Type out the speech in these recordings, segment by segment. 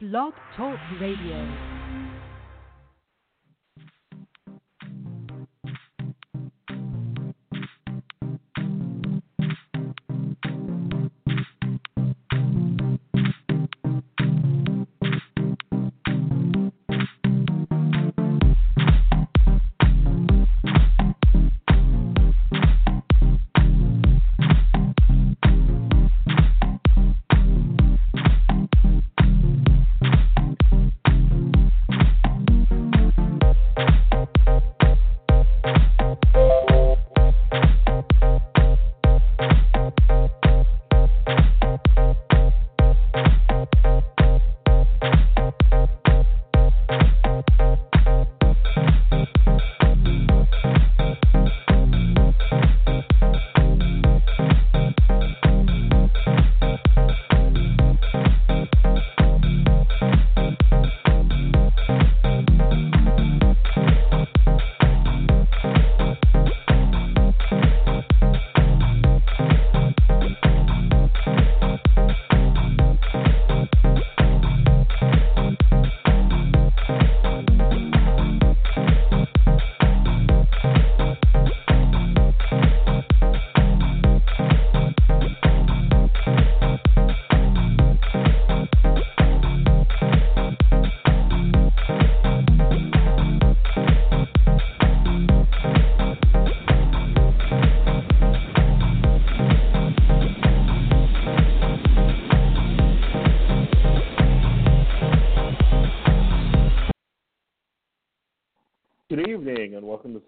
Blog Talk Radio.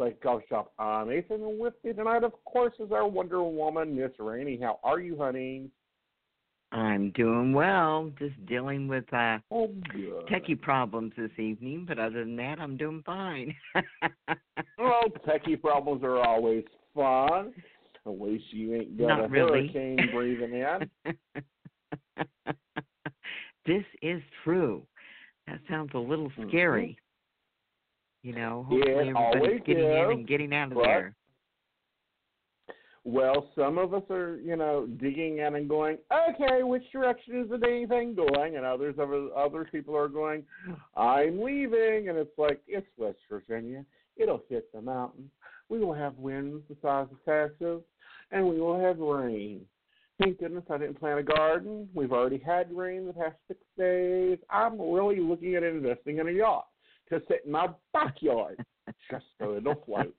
And welcome to Psychic Coffee Shop. I'm Aeson and with me tonight, of course, is our Wonder Woman, Miss Rainey. How are you, honey? I'm doing well. Just dealing with uh Oh, good. techie problems this evening, but other than that, I'm doing fine. Well, techie problems are always fun. At least you ain't got Not a really. hurricane breathing in. this is true. That sounds a little Mhm. scary. You know, It hopefully everybody's always getting in and getting out of there. Well, some of us are, you know, digging in and going, okay, which direction is the dang thing going? And others, other other people are going, I'm leaving, and it's like it's West Virginia. It'll hit the mountains. We will have winds the size of Texas, and we will have rain. Thank goodness I didn't plant a garden. We've already had rain the past six days. I'm really looking at investing in a yacht to sit in my backyard just so it'll float.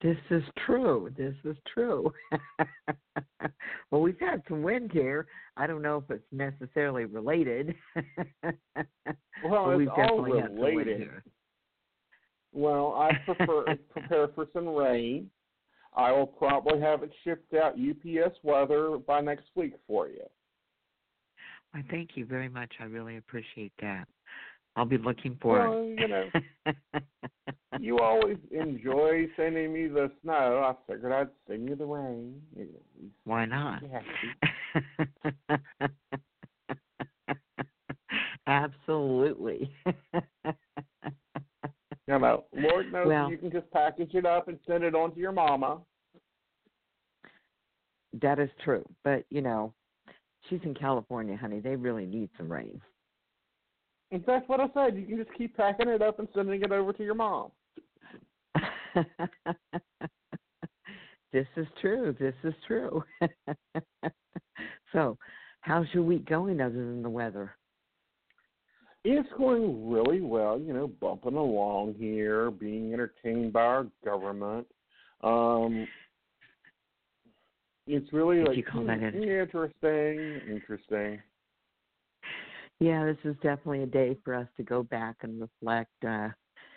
this is true. This is true. well, we've had some wind here. I don't know if it's necessarily related. Well, it's all definitely had some wind related. Well, I prefer prepare for some rain. I will probably have it shipped out UPS weather by next week for you. Why, thank you very much. I really appreciate that. I'll be looking for Well, you know, you always enjoy sending me the snow. I figured I'd send you the rain. Why not? Absolutely. You know, Lord knows Well- you can just package it up and send it on to your mama. that is true. But, you know, she's in California, honey. They really need some rain. And that's what I said. You can just keep packing it up and sending it over to your mom. this is true. This is true. so, how's your week going other than the weather? It's going really well, you know, bumping along here, being entertained by our government. Um, it's really Would like you call that interesting, interesting. Yeah, this is definitely a day for us to go back and reflect. Uh,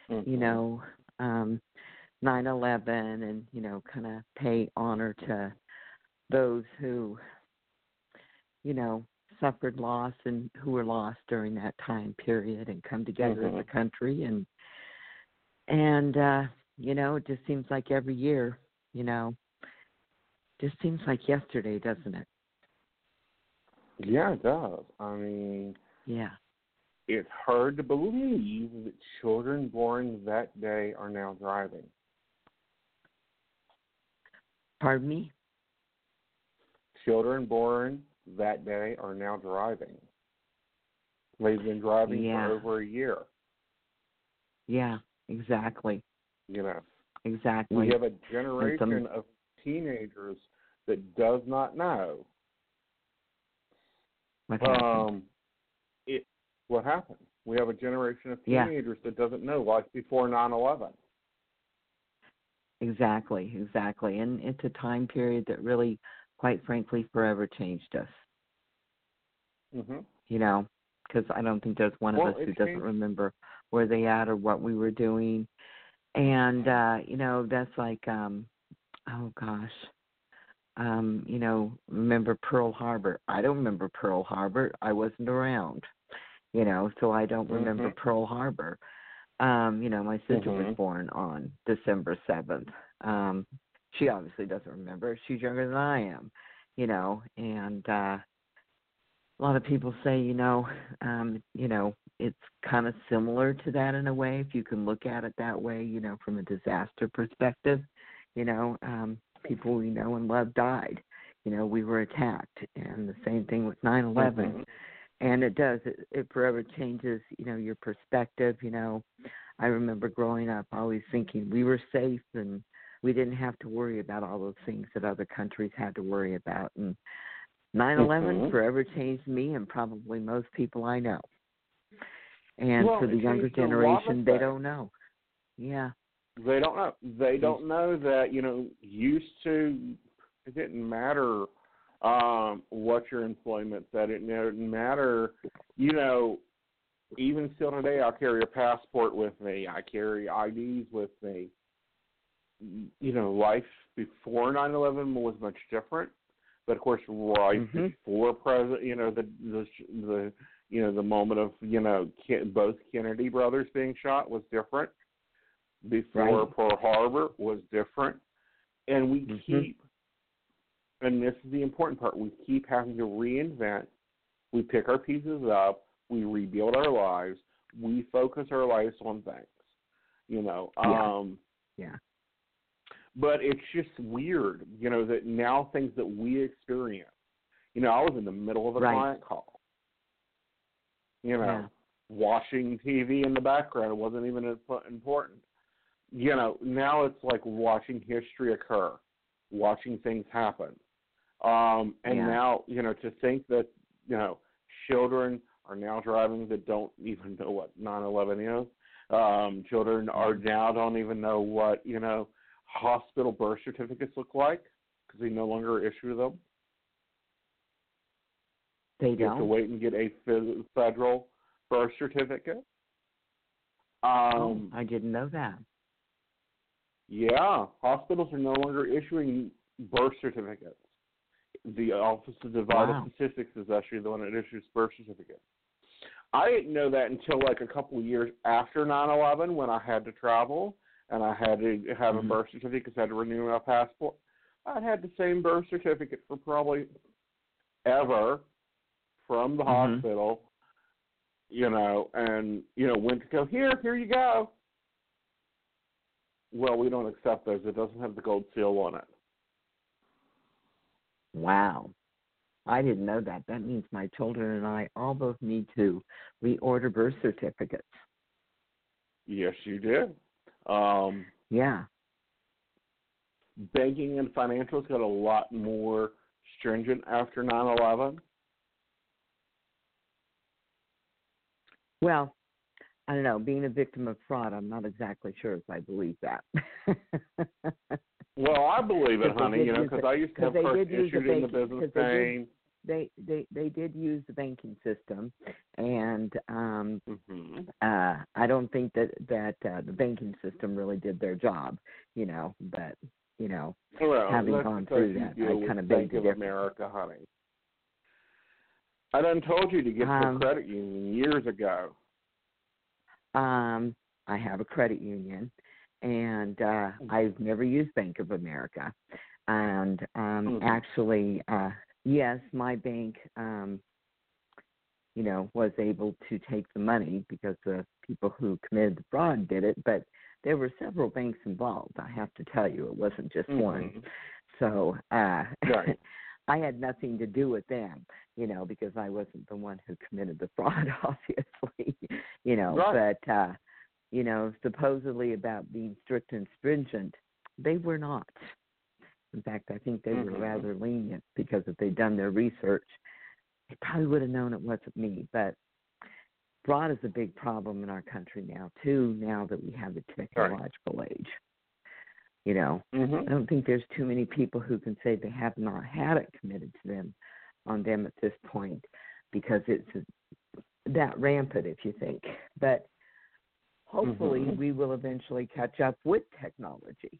you Mhm. know, um, 9/11, and you know, kind of pay honor to those who, you know, suffered loss and who were lost during that time period, and come together as a country. And and uh, you know, it just seems like every year, you know, just seems like yesterday, doesn't it? Yeah, it does. I mean, Yeah. it's hard to believe that children born that day are now driving. Pardon me. Children born that day are now driving. They've been driving Yeah. for over a year. Yeah, exactly. You know, Exactly. we have a generation some- of teenagers that does not know what happened. um, it what happened. We have a generation of Yeah. teenagers that doesn't know life before nine eleven. Exactly, exactly. And it's a time period that really, quite frankly, forever changed us. Mm-hmm. You know, because I don't think there's one Well, of us who doesn't remember where they at or what we were doing. And uh, you know, that's like, um, oh gosh, um, you know, remember Pearl Harbor? I don't remember Pearl Harbor. I wasn't around. You know, so I don't remember Mhm. Pearl Harbor. Um, you know, my sister was Mhm. born on December seventh. Um, she obviously doesn't remember. She's younger than I am, you know, and uh a lot of people say, you know, um, you know, it's kind of similar to that in a way if you can look at it that way, you know, from a disaster perspective. You know, um people we know and love died. You know, we were attacked and the same thing with nine eleven. Mhm. and it does it, it forever changes you know your perspective you know. I remember growing up always thinking we were safe and we didn't have to worry about all those things that other countries had to worry about. And nine eleven Mhm. forever changed me and probably most people i know. And Well, for the younger changed a lot of generation they don't know. Yeah They don't know. They don't know that you know. Used to, it didn't matter um, what your employment said. It didn't matter. You know, even still today, I carry a passport with me. I carry IDs with me. You know, life before nine eleven was much different, but of course, right Mhm. before president, you know, the the the you know the moment of you know both Kennedy brothers being shot was different before Right. Pearl Harbor was different, and we Mhm. keep, and this is the important part, we keep having to reinvent. We pick our pieces up, we rebuild our lives, we focus our lives on things, you know. Yeah. Um, yeah but it's just weird, you know, that now things that we experience. You know, I was in the middle of a Right. client call. You know, Yeah. watching TV in the background. It wasn't even imp- important. You know, now it's like watching history occur, watching things happen. Um, and Yeah. now, you know, to think that, you know, children are now driving that don't even know what 9/11 is. Um, children are Mm-hmm. now don't even know what you know hospital birth certificates look like because they no longer issue them. they You have to wait and get a federal birth certificate. oh, Um, i didn't know that yeah, hospitals are no longer issuing birth certificates. The Office of Vital Wow. Statistics is actually the one that issues birth certificates. I didn't know that until like a couple of years after 9/11 when I had to travel and I had to have Mhm. a birth certificate because I had to renew my passport. I'd had the same birth certificate for probably ever from the Mhm. hospital, you know, and you know went to go here, here you go. Well, we don't accept those. It doesn't have the gold seal on it. Wow. I didn't know that. That means my children and I all both need to reorder birth certificates. Yes, you did. Um, Yeah. banking and financials got a lot more stringent after 9/11. Well, I don't know. Being a victim of fraud, I'm not exactly sure if I believe that. Well, I believe it, honey. You know, because I used to have they cards did use the issued in the business they they they did use the banking system, and um hmm uh I don't think that that uh, the banking system really did their job. You know, but you know, Well, having gone through that, I with kinda Bank of. America, honey. I done told you to get Um, the credit union years ago. Um, I have a credit union, and uh, I've never used Bank of America. And um, Mhm. actually, uh, yes, my bank, um, you know, was able to take the money because the people who committed the fraud did it. But there were several banks involved. I have to tell you, it wasn't just one. Mhm. So, uh, Right. I had nothing to do with them, you know, because I wasn't the one who committed the fraud, obviously, you know. Right. But uh, you know, supposedly about being strict and stringent, they were not. In fact, I think they Mhm. were rather lenient because if they'd done their research, they probably would have known it wasn't me. But fraud is a big problem in our country now too. Now that we have the technological age, you know, I Mhm. don't think there's too many people who can say they have not had it committed to them on them at this point because it's that rampant if you think. But hopefully Mhm. we will eventually catch up with technology.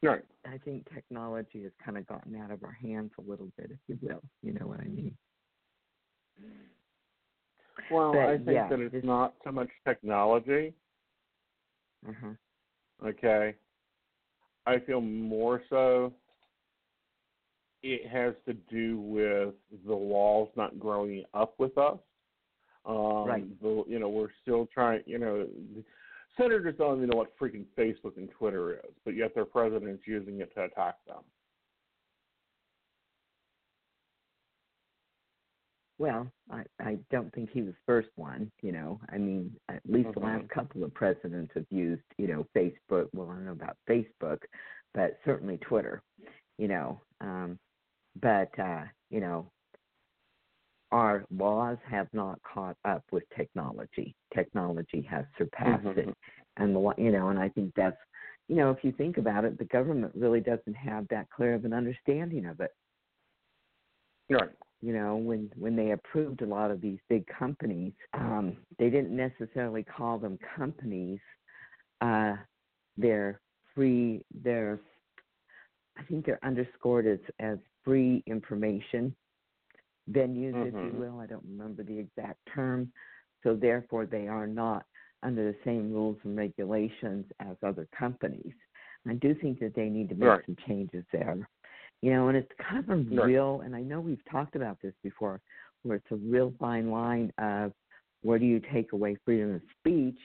Right. I think technology has kind of gotten out of our hands a little bit, if you will. You know what I mean? Well, But, I think yeah, that it's this- not so much technology. Uh-huh. Okay. I feel more so it has to do with the walls not growing up with us. Um, Right. The, you know, we're still trying. You know, senators don't even know what freaking Facebook and Twitter is, but yet their president's using it to attack them. Well, I, I don't think he was the first one, you know. I mean, at least the last Mhm. couple of presidents have used, you know, Facebook. Well, I don't know about Facebook, but certainly Twitter, you know. Um, but, uh, you know, our laws have not caught up with technology. Technology has surpassed Mhm. it. And, the, you know, and I think that's, you know, if you think about it, the government really doesn't have that clear of an understanding of it Right. You know when when they approved a lot of these big companies um they didn't necessarily call them companies uh they're free they're i think they're underscored as as free information venues if Mhm. you will i don't remember the exact term so therefore they are not under the same rules and regulations as other companies i do think that they need to make Right. some changes there you know, and it's kind of a real, and I know we've talked about this before, where it's a real fine line of where do you take away freedom of speech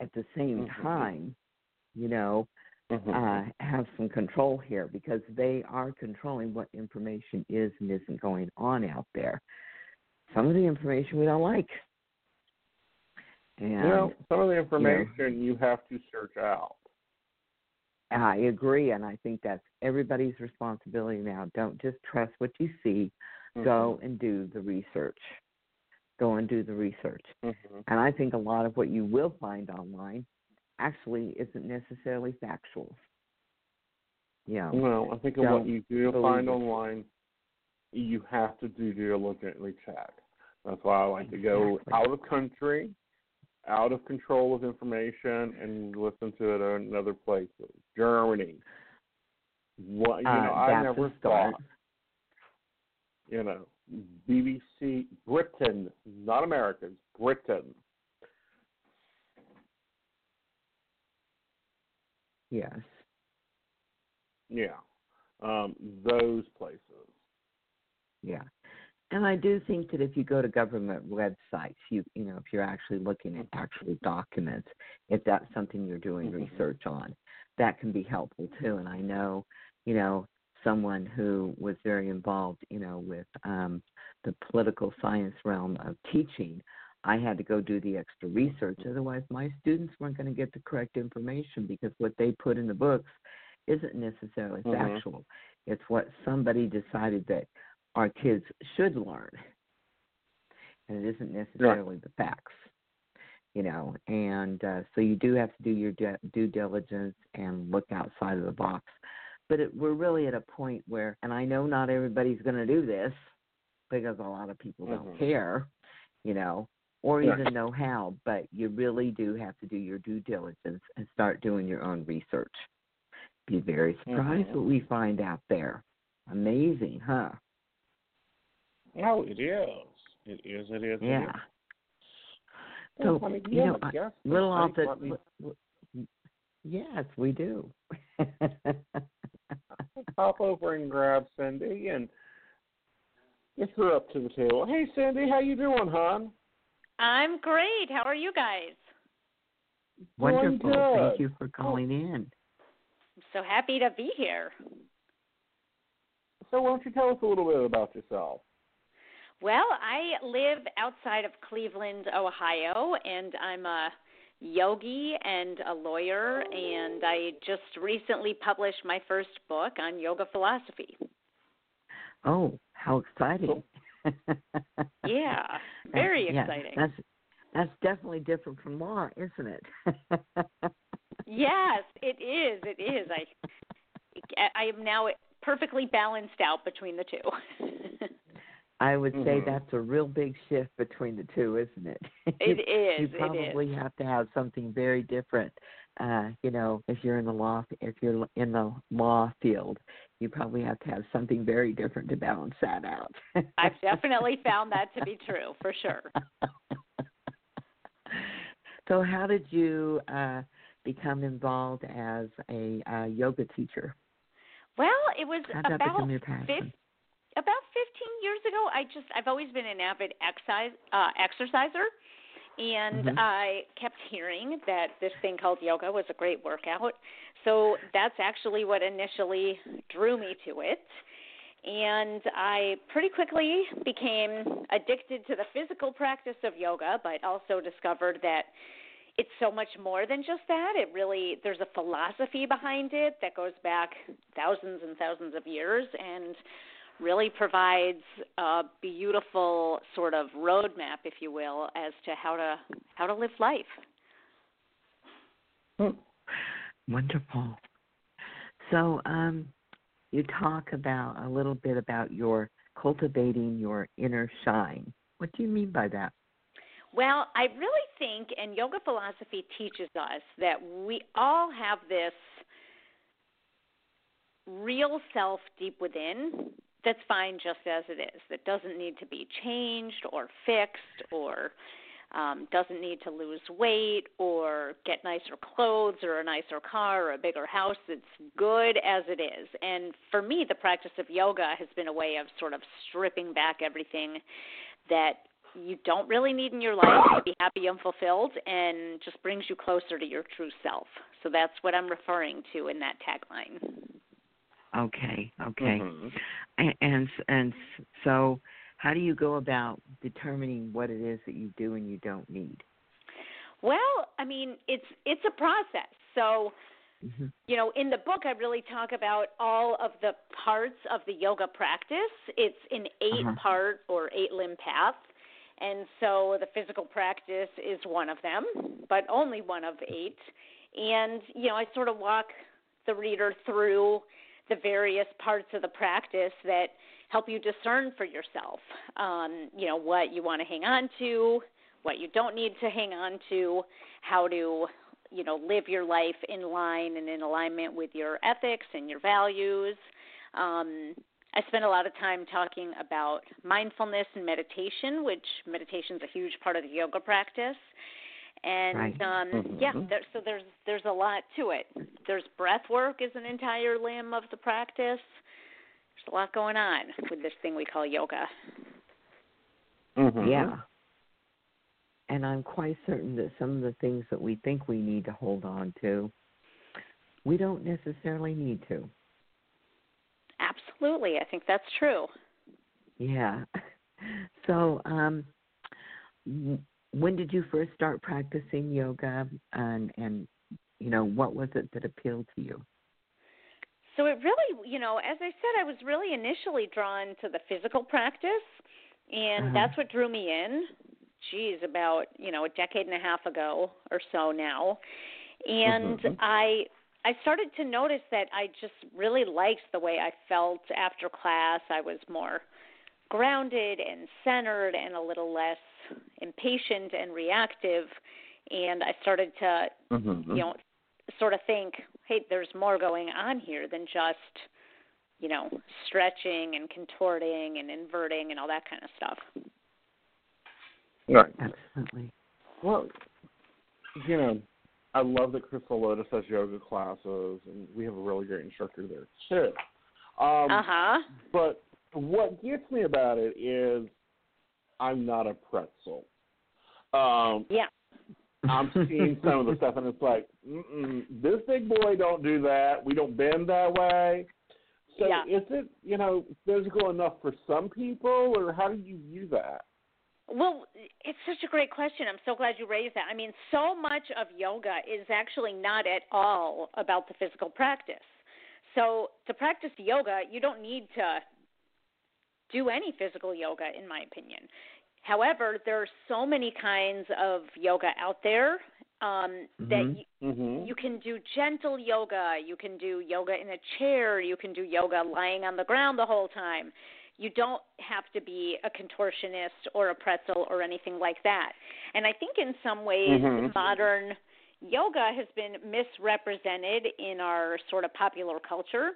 at the same Mhm. time, you know, Mhm. uh, have some control here because they are controlling what information is and isn't going on out there. Some of the information we don't like. And you know, some of the information you have to search out. I agree, and I think that's everybody's responsibility now. Don't just trust what you see. Go and do the research. Go and do the research. Mhm. And I think a lot of what you will find online actually isn't necessarily factual. Yeah. Well, I think of what you do find it. online, you have to do diligently check. That's why I like to go Exactly. out of country, out of control of information, and listen to it in other places. Germany. What you uh, know, I never thought. You know, BBC Britain, not Americans, Britain. Yes. Yeah, um, those places. Yeah. And I do think that if you go to government websites, you you know, if you're actually looking at actual documents, if that's something you're doing Mhm. research on, that can be helpful too. And I know, you know, someone who was very involved, you know, with um the political science realm of teaching, I had to go do the extra research. Otherwise my students weren't going to get the correct information because what they put in the books isn't necessarily Mhm. factual. It's what somebody decided that our kids should learn. And it isn't necessarily the facts. You know, and uh, so you do have to do your de- due diligence and look outside of the box. But it, we're really at a point where, and I know not everybody's going to do this because a lot of people don't Mhm. care, you know, or Yeah. even know how, but you really do have to do your due diligence and start doing your own research. Be very surprised Mhm. what we find out there. Amazing, huh? Oh, it is. It is. It is. Yeah. is. So, Well, I mean, you yeah, know, I I- guess little off the. let me- li- li- Yes, we do. pop over and grab Cindy and get her up to the table. Hey, Cindy, how you doing, hon? I'm great. How are you guys? Wonderful. Thank you for calling in. I'm so happy to be here. So why don't you tell us a little bit about yourself? Well, I live outside of Cleveland, Ohio, and I'm a yogi and a lawyer, and I just recently published my first book on yoga philosophy. Oh, how exciting! yeah, very yeah, exciting. That's that's definitely different from law, isn't it? yes, it is. It is. I I am now perfectly balanced out between the two. I would say Mhm. that's a real big shift between the two, isn't it? It is. you probably is. have to have something very different. Uh, you know, if you're in the law, if you're in the law field, you probably have to have something very different to balance that out. I've definitely found that to be true, for sure. so, how did you uh, become involved as a uh, yoga teacher? Well, it was about become your passion? fif- about 15 years ago. I just I've always been an avid exercise uh, exerciser, and Mhm. I kept hearing that this thing called yoga was a great workout. So that's actually what initially drew me to it. And I pretty quickly became addicted to the physical practice of yoga, but also discovered that it's so much more than just that. It really there's a philosophy behind it that goes back thousands and thousands of years and really provides a beautiful sort of roadmap, if you will, as to how to how to live life. Wonderful. So, um, you talk about a little bit about your cultivating your inner shine. What do you mean by that? Well, I really think, and yoga philosophy teaches us that we all have this real self deep within that's fine just as it is, that doesn't need to be changed or fixed or um, doesn't need to lose weight or get nicer clothes or a nicer car or a bigger house. It's good as it is. And for me, the practice of yoga has been a way of sort of stripping back everything that you don't really need in your life to be happy and fulfilled and just brings you closer to your true self. So that's what I'm referring to in that tagline. Okay, okay. Mhm. And, and and so, how do you go about determining what it is that you do and you don't need? Well, I mean, it's it's a process. So, hmm you know, in the book I really talk about all of the parts of the yoga practice. It's an 8 Uh-huh. part or eight limb path. And so the physical practice is one of them, but only one of eight. And, you know, I sort of walk the reader through the various parts of the practice that help you discern for yourself, um, you know, what you want to hang on to, what you don't need to hang on to, how to, you know, live your life in line and in alignment with your ethics and your values. Um, I spend a lot of time talking about mindfulness and meditation, which meditation is a huge part of the yoga practice. And Right. um, Mhm. yeah, there, so there's there's a lot to it. There's breath work is an entire limb of the practice. There's a lot going on with this thing we call yoga. Mhm. Yeah. And I'm quite certain that some of the things that we think we need to hold on to, we don't necessarily need to. Absolutely, I think that's true. Yeah. So, um, w- when did you first start practicing yoga, and and you know what was it that appealed to you? So it really, you know, as I said, I was really initially drawn to the physical practice, and Uh-huh. that's what drew me in. Geez, about you know a decade and a half ago or so now, and Mhm. I I started to notice that I just really liked the way I felt after class. I was more grounded and centered and a little less impatient and reactive, and I started to Mhm. you know, sort of think, hey, there's more going on here than just, you know, stretching and contorting and inverting and all that kind of stuff. Right. Absolutely. Well, you know, I love that Crystal Lotus has yoga classes, and we have a really great instructor there too. Um, Uh huh. But what gets me about it is I'm not a pretzel. Um, Yeah. I'm seeing some of the stuff, and it's like, Mm-mm, this big boy don't do that. We don't bend that way. So Yeah. is it, you know, physical enough for some people or how do you view that? Well, it's such a great question. I'm so glad you raised that. I mean, so much of yoga is actually not at all about the physical practice. So, to practice yoga, you don't need to do any physical yoga, in my opinion. However, there are so many kinds of yoga out there um, that Mhm. you, Mhm. you can do gentle yoga, you can do yoga in a chair, you can do yoga lying on the ground the whole time. You don't have to be a contortionist or a pretzel or anything like that. And I think in some ways Mhm. modern yoga has been misrepresented in our sort of popular culture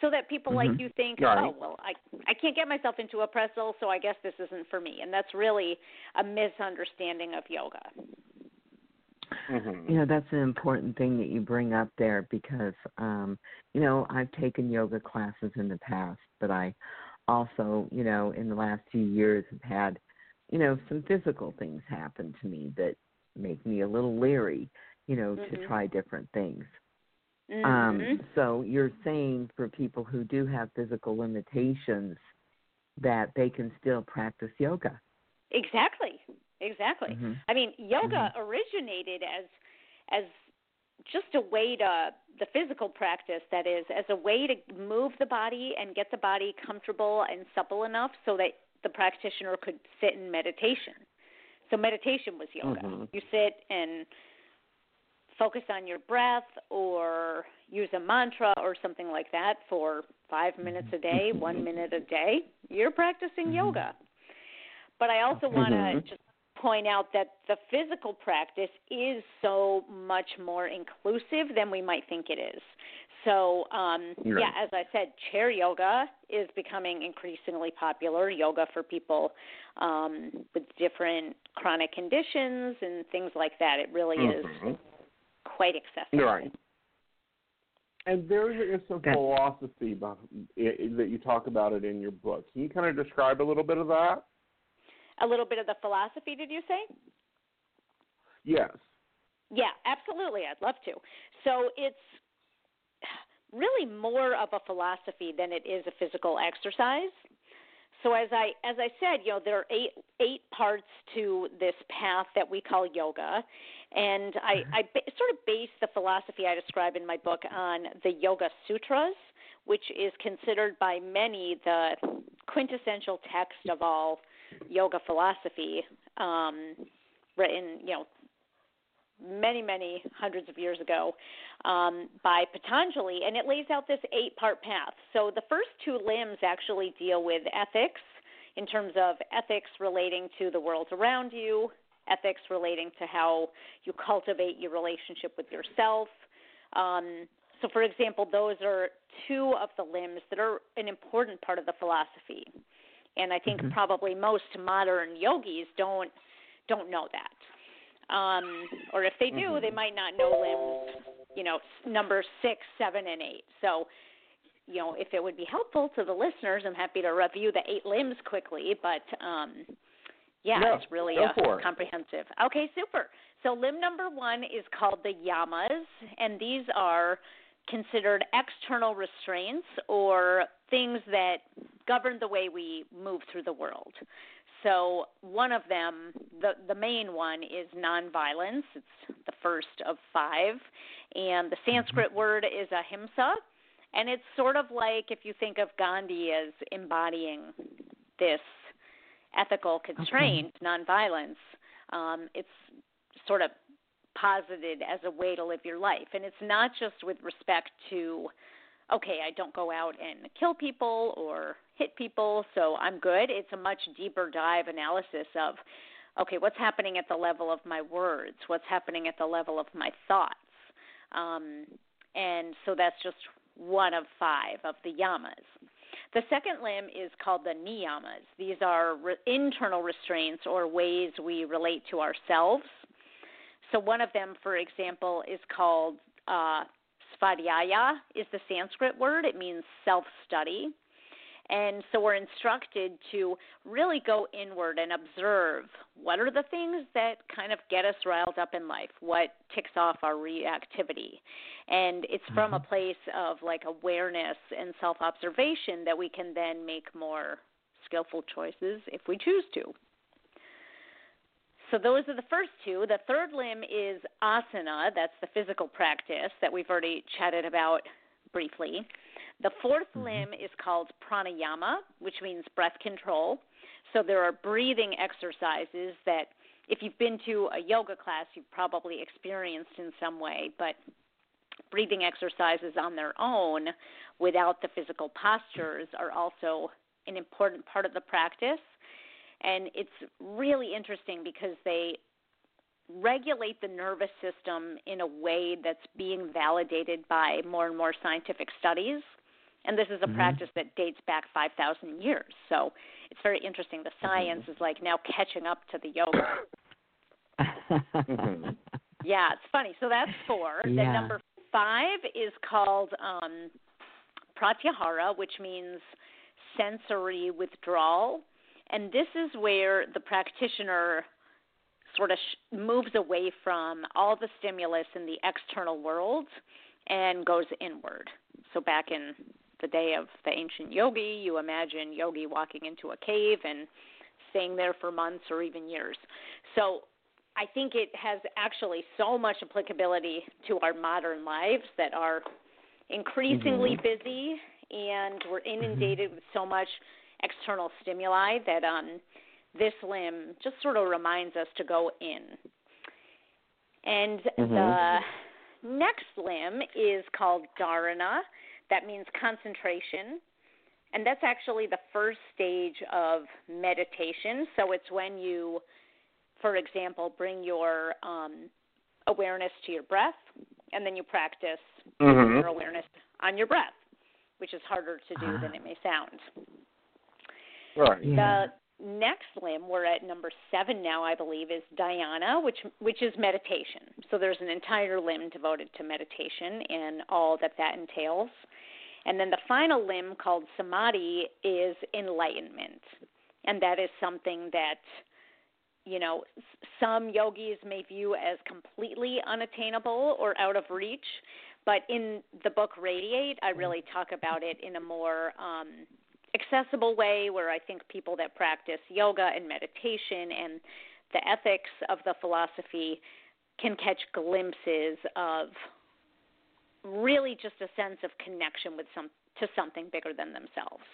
so that people like Mhm. you think, Right. "Oh, well, I I can't get myself into a pretzel, so I guess this isn't for me." And that's really a misunderstanding of yoga. Mhm. You know, that's an important thing that you bring up there because, um, you know, I've taken yoga classes in the past, but I also, you know, in the last few years have had, you know, some physical things happen to me that make me a little leery, you know, to Mhm. try different things. Mhm. Um, so you're saying for people who do have physical limitations that they can still practice yoga. Exactly. Exactly. Mhm. I mean, yoga originated as as just a way to the physical practice that is as a way to move the body and get the body comfortable and supple enough so that the practitioner could sit in meditation. So meditation was yoga. Mhm. You sit and focus on your breath or use a mantra or something like that for 5 minutes a day, 1 minute a day. You're practicing Mhm. yoga. But I also want to Mhm. just point out that the physical practice is so much more inclusive than we might think it is. So, um, Right. yeah, as I said, chair yoga is becoming increasingly popular. Yoga for people um, with different chronic conditions and things like that. It really Mhm. is quite accessible. Right. And there is some That- philosophy beh- i- that you talk about it in your book. Can you kind of describe a little bit of that? A little bit of the philosophy, did you say? Yes. Yeah, absolutely. I'd love to. So it's really more of a philosophy than it is a physical exercise. So as I as I said, you know, there are eight eight parts to this path that we call yoga, and I, I ba- sort of base the philosophy I describe in my book on the Yoga Sutras, which is considered by many the quintessential text of all yoga philosophy, um, written you know many, many hundreds of years ago um, by Patanjali, and it lays out this eight part path. So the first two limbs actually deal with ethics in terms of ethics relating to the world around you, ethics relating to how you cultivate your relationship with yourself. Um, so, for example, those are two of the limbs that are an important part of the philosophy. And I think Mhm. probably most modern yogis don't don't know that um, or if they do, they Mhm. might not know limbs, you know, number six, seven, and eight. So, you know, if it would be helpful to the listeners, I'm happy to review the eight limbs quickly. But um, yeah, it's really for it. comprehensive. Okay, super. So limb number one is called the yamas, and these are considered external restraints or things that govern the way we move through the world. So one of them, the the main one, is nonviolence. It's the first of five, and the mm-hmm. Sanskrit word is ahimsa, and it's sort of like if you think of Gandhi as embodying this ethical constraint, nonviolence. Um, it's sort of posited as a way to live your life, and it's not just with respect to okay, I don't go out and kill people or hit people, so I'm good. It's a much deeper dive analysis of, okay, what's happening at the level of my words? What's happening at the level of my thoughts? Um, and so that's just one of five of the yamas. The second limb is called the niyamas. These are re- internal restraints or ways we relate to ourselves. So one of them, for example, is called uh, svadhyaya is the Sanskrit word. It means self-study. And so we're instructed to really go inward and observe what are the things that kind of get us riled up in life, what ticks off our reactivity. And it's from a Mhm. place of like awareness and self observation that we can then make more skillful choices if we choose to. So those are the first two. The third limb is asana, that's the physical practice that we've already chatted about briefly. The 4th Mhm. limb is called pranayama, which means breath control. So there are breathing exercises that if you've been to a yoga class, you've probably experienced in some way, but breathing exercises on their own without the physical postures are also an important part of the practice. And it's really interesting because they regulate the nervous system in a way that's being validated by more and more scientific studies. And this is a Mhm. practice that dates back 5,000 years. So it's very interesting. The science is like now catching up to the yoga. Yeah, it's funny. So that's four. Then Yeah. number five is called um, pratyahara, which means sensory withdrawal. And this is where the practitioner sort of sh- moves away from all the stimulus in the external world and goes inward. So back in the day of the ancient yogi, you imagine yogi walking into a cave and staying there for months or even years. So I think it has actually so much applicability to our modern lives that are increasingly mm-hmm. busy and we're mm-hmm. inundated with so much external stimuli that um, this limb just sort of reminds us to go in. And mm-hmm. the next limb is called dharana. That means concentration. And that's actually the first stage of meditation. So it's when you, for example, bring your um, awareness to your breath, and then you practice Mhm. your awareness on your breath, which is harder to do Ah. than it may sound. Right. Yeah. The next limb, we're at number seven now, I believe, is dhyana, which which is meditation. So there's an entire limb devoted to meditation and all that that entails. And then the final limb called samadhi is enlightenment, and that is something that you know some yogis may view as completely unattainable or out of reach. But in the book Radiate, I really talk about it in a more um, accessible way where I think people that practice yoga and meditation and the ethics of the philosophy can catch glimpses of really just a sense of connection with some to something bigger than themselves.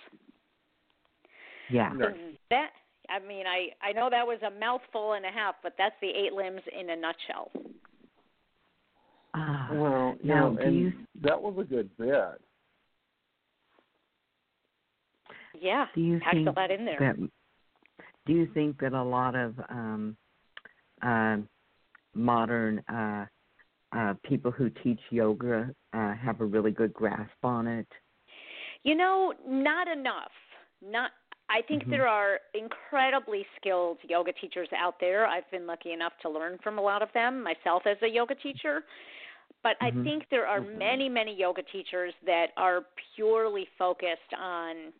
yeah. So that I mean I I know that was a mouthful and a half, but that's the eight limbs in a nutshell. Ah, Well, you Now, know, do and you- that was a good bit. Yeah, do you packed a lot in there. that do you think that a lot of um uh, modern uh uh people who teach yoga uh have a really good grasp on it You know, not enough. Not I think Mhm. there are incredibly skilled yoga teachers out there. I've been lucky enough to learn from a lot of them myself as a yoga teacher. But I Mhm. think there are Mhm. many, many yoga teachers that are purely focused on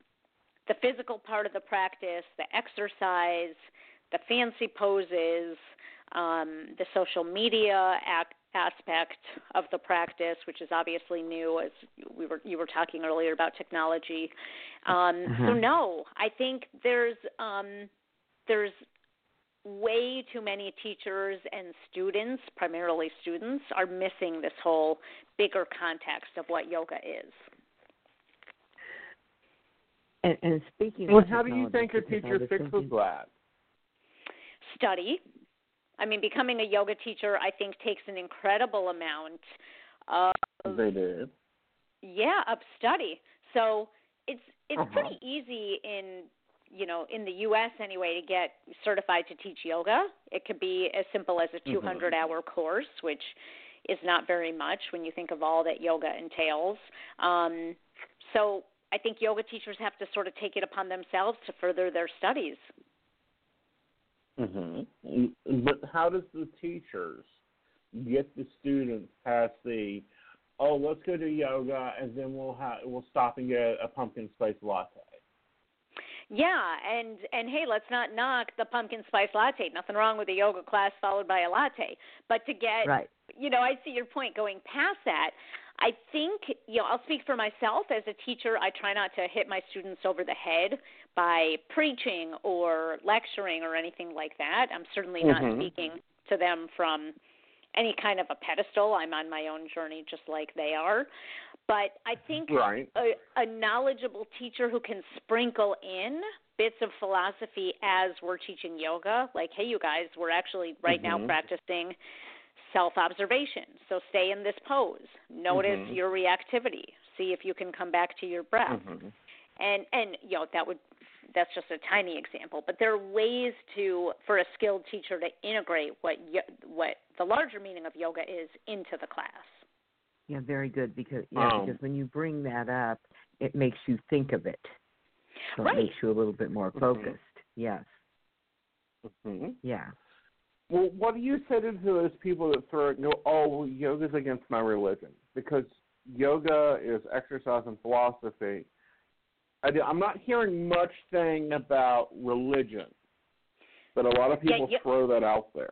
the physical part of the practice, the exercise, the fancy poses, um, the social media ac- aspect of the practice, which is obviously new, as we were you were talking earlier about technology. Um, So Uh-huh. no, I think there's um, there's way too many teachers and students, primarily students, are missing this whole bigger context of what yoga is. And, and speaking Well, of how do you think a technology, because I teacher fixes that? Study. I mean, becoming a yoga teacher, I think, takes an incredible amount of They did. yeah of study. So it's it's Uh-huh. pretty easy in you know in the U.S. anyway to get certified to teach yoga. It could be as simple as a 200 hour course, which is not very much when you think of all that yoga entails. Um, so I think yoga teachers have to sort of take it upon themselves to further their studies. Mm-hmm. But how does the teachers get the students past the, oh, let's go do yoga and then we'll ha- we'll stop and get a pumpkin spice latte? Yeah, and and hey, let's not knock the pumpkin spice latte. Nothing wrong with a yoga class followed by a latte, but to get Right. you know, I see your point going past that. I think, you know, I'll speak for myself as a teacher. I try not to hit my students over the head by preaching or lecturing or anything like that. I'm certainly not Mhm. speaking to them from any kind of a pedestal. I'm on my own journey just like they are. But I think Right. a, a knowledgeable teacher who can sprinkle in bits of philosophy as we're teaching yoga, like, hey, you guys, we're actually right now Mhm. practicing self observation. So stay in this pose. Notice Mhm. your reactivity. See if you can come back to your breath. Mhm. And and you know that would that's just a tiny example, but there are ways to for a skilled teacher to integrate what yo- what the larger meaning of yoga is into the class. Yeah, very good because yeah, Um, because when you bring that up, it makes you think of it. So Right. it makes you a little bit more Mhm. focused. Yes. Mhm. Yeah. Well, what do you say to those people that throw go, oh, well, yoga's against my religion because yoga is exercise and philosophy. I do, I'm not hearing much thing about religion, but a lot of Yeah, people yo- throw that out there.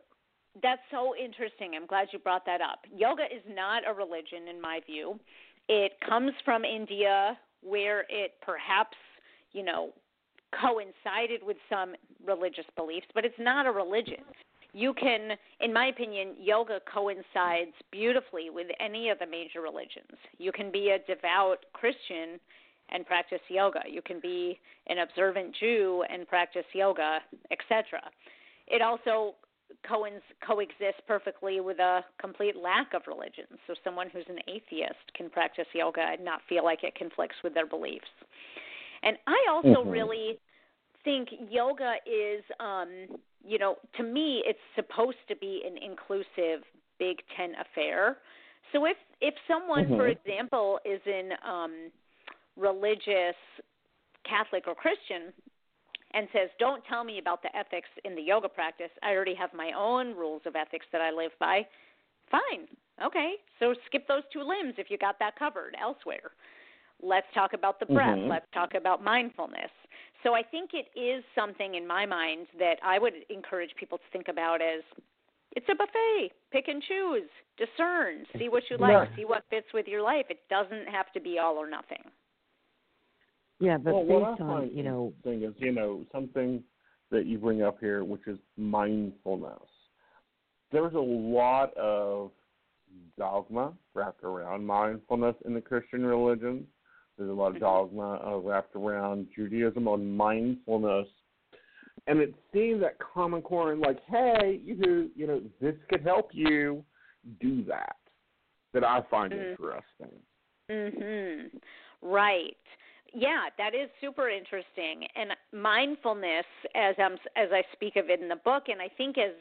That's so interesting. I'm glad you brought that up. Yoga is not a religion, in my view. It comes from India, where it perhaps, you know, coincided with some religious beliefs, but it's not a religion. You can, in my opinion, yoga coincides beautifully with any of the major religions. You can be a devout Christian and practice yoga. You can be an observant Jew and practice yoga, etc. It also coins coexist perfectly with a complete lack of religion. So someone who's an atheist can practice yoga and not feel like it conflicts with their beliefs. And I also Mhm. really think yoga is um you know, to me it's supposed to be an inclusive big tent affair. So if if someone for Mhm. example is in um religious Catholic or Christian and says, Don't tell me about the ethics in the yoga practice. I already have my own rules of ethics that I live by. Fine. Okay. So skip those two limbs if you got that covered elsewhere. Let's talk about the breath. Mhm. Let's talk about mindfulness. So I think it is something in my mind that I would encourage people to think about as it's a buffet. Pick and choose, discern, see what you like, Yeah. see what fits with your life. It doesn't have to be all or nothing. Yeah, but well, what I based on you know thing is, you know, something that you bring up here, which is mindfulness. There's a lot of dogma wrapped around mindfulness in the Christian religion. There's a lot of Mhm. dogma uh, wrapped around Judaism on mindfulness, and it seems that Common Core and like, hey, you you know, this could help you do that. That I find Mhm. interesting. Mhm. Right. Yeah, that is super interesting. And mindfulness as I'm as I speak of it in the book and I think as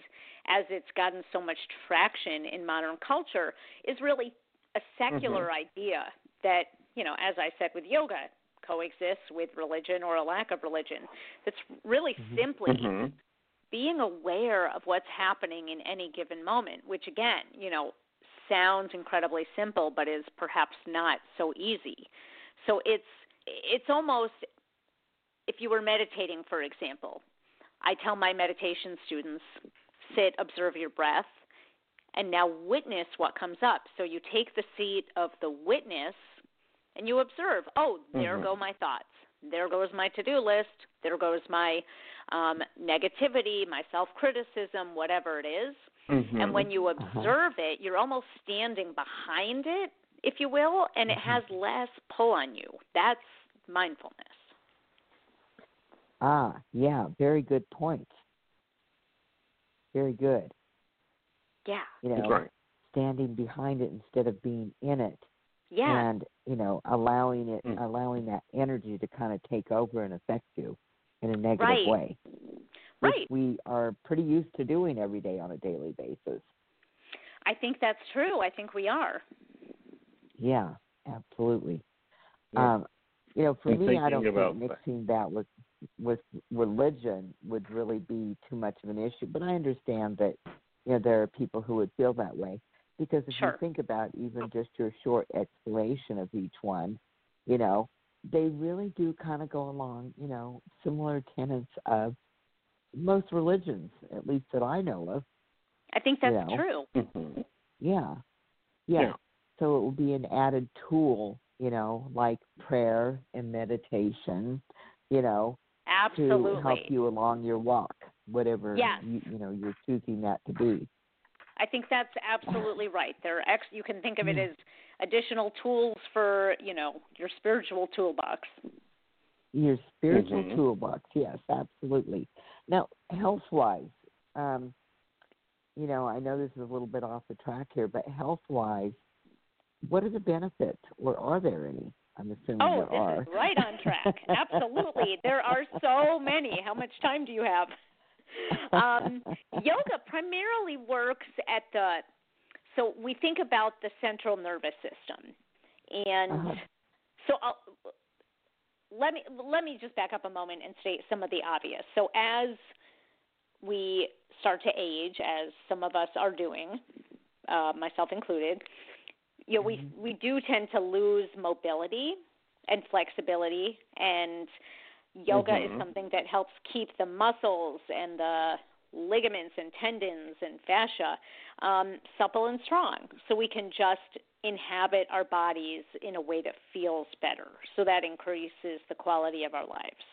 as it's gotten so much traction in modern culture is really a secular idea that, you know, as I said with yoga coexists with religion or a lack of religion. That's really Mhm. simply Mhm. being aware of what's happening in any given moment, which again, you know, sounds incredibly simple but is perhaps not so easy. So it's it's almost if you were meditating for example. I tell my meditation students, sit, observe your breath, and now witness what comes up. So you take the seat of the witness and you observe, oh, there Mhm. go my thoughts. There goes my to-do list. There goes my um, negativity, my self-criticism, whatever it is. Mhm. And when you Uh-huh. observe it, you're almost standing behind it, if you will, and it has less pull on you. That's mindfulness. ah yeah, very good point. Very good. Yeah. You know, right. standing behind it instead of being in it. Yeah. and you know allowing it Mm. allowing that energy to kind of take over and affect you in a negative Right. way right. which we are pretty used to doing every day on a daily basis I think that's true. I think we are. yeah absolutely Yeah. um you know for And me i don't think mixing that with with religion would really be too much of an issue but i understand that you know there are people who would feel that way because if Sure. you think about even just your short explanation of each one you know they really do kind of go along, you know, similar tenets of most religions, at least that I know of. I think that's Yeah. true. Mhm. Yeah. yeah. Yeah. So it will be an added tool, you know, like prayer and meditation, you know, Absolutely. to help you along your walk, whatever Yes. you, you know you're choosing that to be. I think that's absolutely right. They're ex- you can think of it Mm. as additional tools for, you know, your spiritual toolbox. Your spiritual Mhm. toolbox, yes, absolutely. Now, health wise, um, you know, I know this is a little bit off the track here, but health wise, what are the benefits, or are there any? I'm assuming Oh, there this are. is right on track. Absolutely. There are so many. How much time do you have? Um, yoga primarily works at the so we think about the central nervous system and Uh-huh. so I'll, let me let me just back up a moment and state some of the obvious so as we start to age as some of us are doing uh, myself included you know we Mhm. we do tend to lose mobility and flexibility and yoga Mhm. is something that helps keep the muscles and the ligaments and tendons and fascia um, supple and strong. So we can just inhabit our bodies in a way that feels better. So that increases the quality of our lives.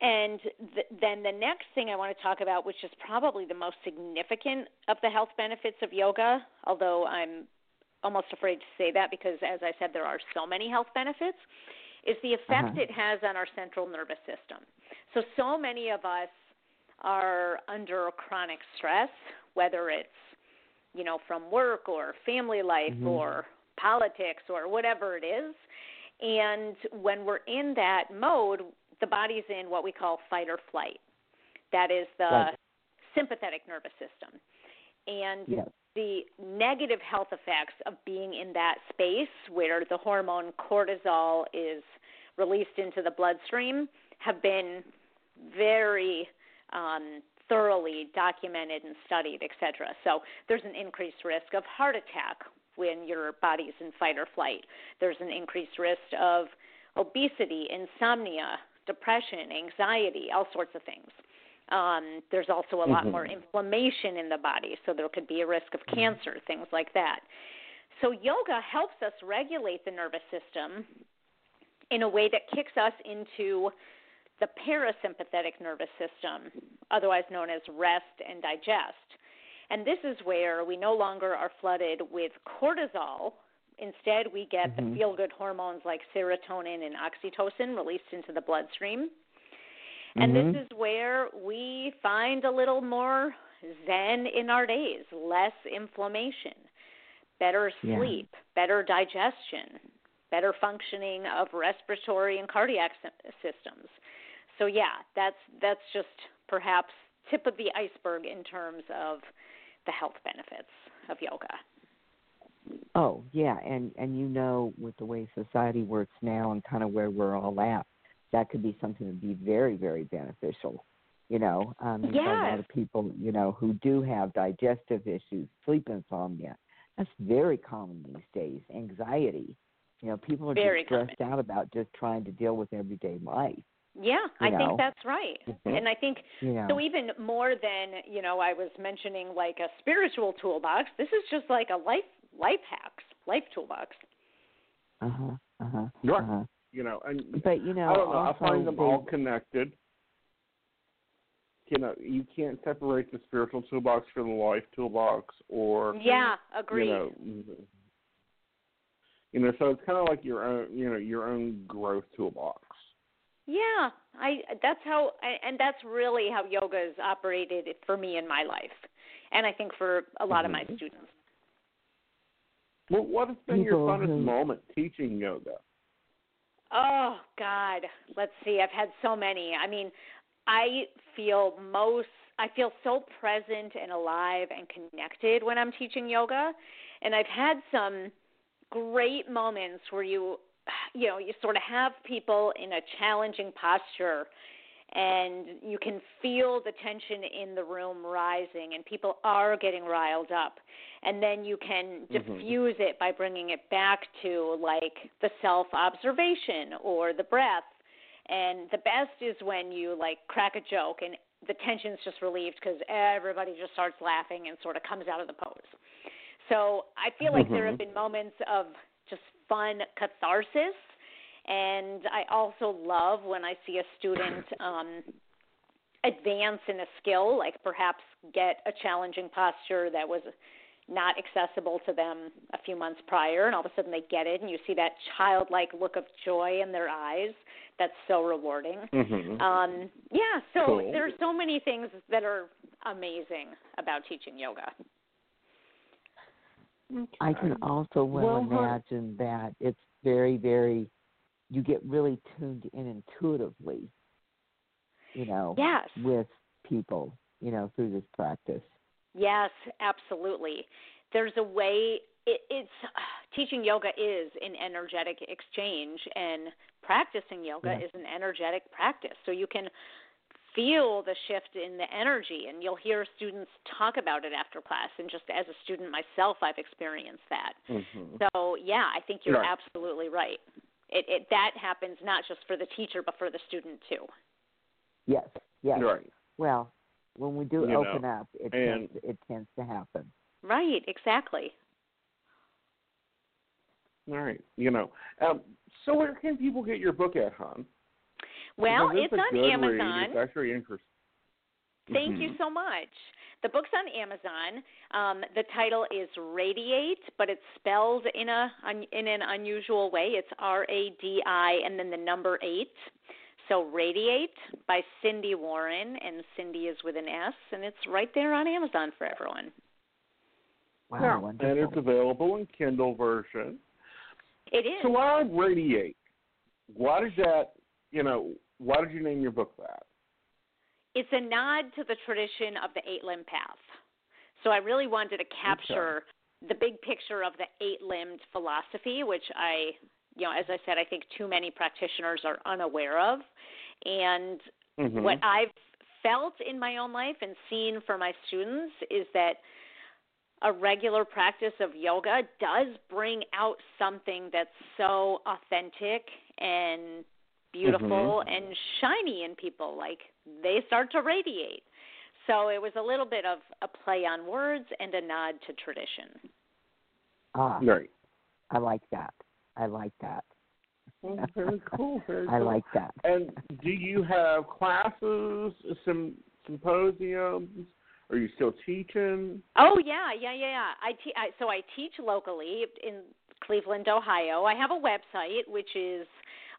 And th- then the next thing I want to talk about, which is probably the most significant of the health benefits of yoga, although I'm almost afraid to say that because, as I said, there are so many health benefits, is the effect Uh-huh. it has on our central nervous system. So, so many of us are under chronic stress, whether it's you know from work or family life Mhm. or politics or whatever it is. And when we're in that mode, the body's in what we call fight or flight. That is the Right. sympathetic nervous system. And Yes. the negative health effects of being in that space where the hormone cortisol is released into the bloodstream have been very um, thoroughly documented and studied, et cetera. So there's an increased risk of heart attack when your body's in fight or flight. There's an increased risk of obesity, insomnia, depression, anxiety, all sorts of things. Um, there's also a lot Mhm. more inflammation in the body, so there could be a risk of cancer, things like that. So, yoga helps us regulate the nervous system in a way that kicks us into the parasympathetic nervous system, otherwise known as rest and digest. And this is where we no longer are flooded with cortisol. Instead, we get Mhm. the feel good hormones like serotonin and oxytocin released into the bloodstream. And Mhm. this is where we find a little more zen in our days, less inflammation, better Yeah. sleep, better digestion, better functioning of respiratory and cardiac systems. So yeah, that's that's just perhaps tip of the iceberg in terms of the health benefits of yoga. Oh yeah, and and you know with the way society works now and kind of where we're all at, that could be something that'd be very very beneficial. You know, um, you've a lot of people you know who do have digestive issues, sleep insomnia. That's very common these days. Anxiety. You know, people are Very just stressed out about just trying to deal with everyday life. Yeah, I You think that's right. Mhm. And I think You know. So even more than you know, I was mentioning like a spiritual toolbox. This is just like a life life hacks, life toolbox. uh huh. Uh huh. Right. Uh-huh. You know, and But you know, I don't know. I find them all connected. You know, you can't separate the spiritual toolbox from the life toolbox, or Yeah, agreed. you know, you know. So it's kind of like your own, you know, your own growth toolbox. Yeah, I that's how and that's really how yoga is operated for me in my life. And I think for a lot of my Mhm. students. Well, what has been your People funnest who- moment teaching yoga? Oh God, let's see. I've had so many. I mean, I feel most. I feel so present and alive and connected when I'm teaching yoga, and I've had some great moments where you, you know, you sort of have people in a challenging posture, and you can feel the tension in the room rising and people are getting riled up. And then you can Mhm. diffuse it by bringing it back to like the self observation or the breath. And the best is when you like crack a joke and the tension's just relieved because everybody just starts laughing and sort of comes out of the pose so i feel like there have been moments of just fun catharsis and I also love when I see a student um, advance in a skill, like perhaps get a challenging posture that was not accessible to them a few months prior, and all of a sudden they get it, and you see that childlike look of joy in their eyes. That's so rewarding. Mhm. Um, yeah, so Cool. there are so many things that are amazing about teaching yoga. I can also well, Well, her- imagine that it's very, very, you get really tuned in intuitively, you know, Yes. with people, you know, through this practice. Yes, absolutely. There's a way. It, it's teaching yoga is an energetic exchange, and practicing yoga is an energetic practice. So you can feel the shift in the energy, and you'll hear students talk about it after class. And just as a student myself, I've experienced that. Mhm. So yeah, I think you're Right. absolutely right. It, it that happens not just for the teacher, but for the student too. Yes, yes. Right. Well, when we do You open know, up, it and- tends, it tends to happen. Right. Exactly. All right. You know. Um, so where can people get your book at, hon? Well, Because it's on good read. Amazon. It's actually interesting. Thank you Mhm. so much. The book's on Amazon. Um, the title is Radi8, but it's spelled in a in an unusual way. It's R A D I and then the number eight. So Radi8 by Sindy Warren, and Sindy is with an S, and it's right there on Amazon for everyone. Wow, Yeah, wonderful. and it's available in Kindle version. It is. So why radiate? Why does that? You know, why did you name your book that? it's a nod to the tradition of the eight limb path. So I really wanted to capture the big picture of the eight limbed philosophy, which I, you know, as I said, I think too many practitioners are unaware of. And Mhm. what I've felt in my own life and seen for my students is that a regular practice of yoga does bring out something that's so authentic and beautiful Mhm. and shiny in people like they start to radiate so it was a little bit of a play on words and a nod to tradition ah, Right. I like that. I like that. Well, very cool. Very I cool. like that. And do you have classes, some symposiums? Are you still teaching? Oh yeah, yeah, yeah, yeah. I, te- I so I teach locally in Cleveland, Ohio. I have a website which is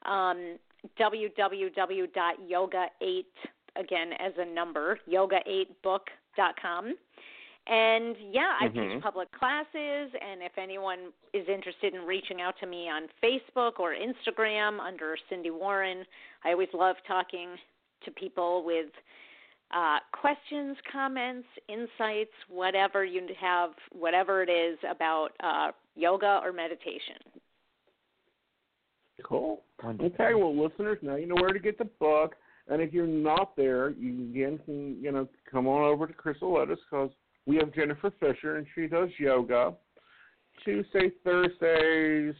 um, www.yoga8 again as a number yoga8book.com. And yeah, I Mhm. teach public classes, and if anyone is interested in reaching out to me on Facebook or Instagram under Sindy Warren, I always love talking to people with uh, questions, comments, insights, whatever you have, whatever it is about uh, yoga or meditation. Cool. Wonderful. Okay, well, listeners, now you know where to get the book. And if you're not there, you again can you know come on over to Crystal Lotus because we have Jennifer Fisher and she does yoga Tuesday, Thursdays,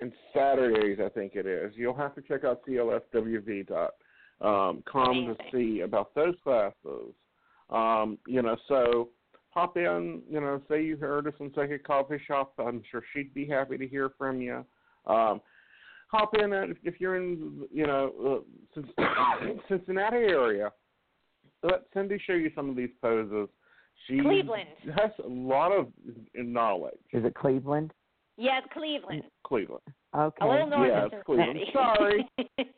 and Saturdays. I think it is. You'll have to check out clswv dot um, com to see about those classes. Um, you know, so pop in. You know, say you heard us on Psychic Coffee Shop. I'm sure she'd be happy to hear from you. Um, hop in at, if you're in you know uh, Cincinnati area. Let Sindy show you some of these poses. She Cleveland. has a lot of knowledge. Is it Cleveland? Yes, Cleveland. Cleveland. Okay. A little north Yeah, of it's Cleveland. Cincinnati. Sorry.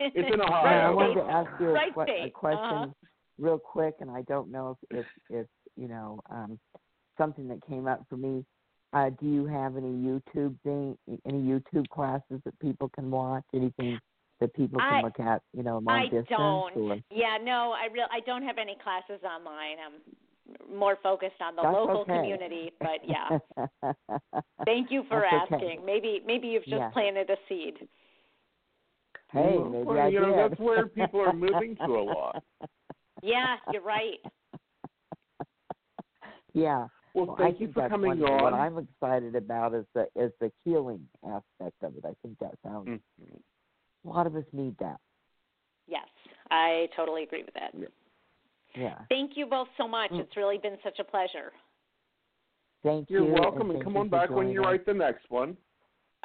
It's in Ohio. I Right wanted to ask you a, Right que- a question Uh-huh. real quick, and I don't know if, if, if you know um, something that came up for me. Uh, do you have any YouTube thing, any YouTube classes that people can watch? Anything that people can I- look at, you know, long I distance? don't. Or? Yeah, no, I real I don't have any classes online. I'm more focused on the That's local okay. community, but yeah. Thank you for That's okay. asking. Maybe maybe you've just Yeah. planted a seed. Hey, maybe well, I you know, that's where people are moving to a lot. Yeah, you're right. yeah. Well, Well, thank I you think for that's coming wonderful. What. I'm excited about is the is the healing aspect of it. I think that sounds Mhm. a lot of us need that. Yes, I totally agree with that. Yeah. Yeah. Thank you both so much. Mm. It's really been such a pleasure. Thank You're you. welcome, and thank come on back when joining you us. write the next one.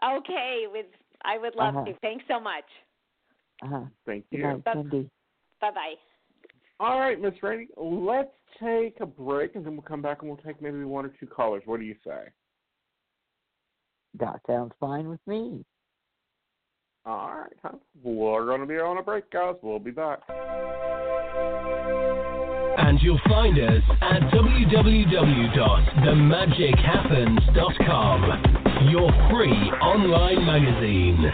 Okay, with I would love Uh-huh. to. Thanks so much. Uh-huh. Thank you. Bye bye. bye. All right, Miss Rainey, let's take a break, and then we'll come back and we'll take maybe one or two callers. What do you say? That sounds fine with me. All right, huh? We're going to be on a break, guys. We'll be back. And you'll find us at www.themagichappens.com, your free online magazine.